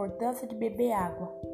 importância de beber água.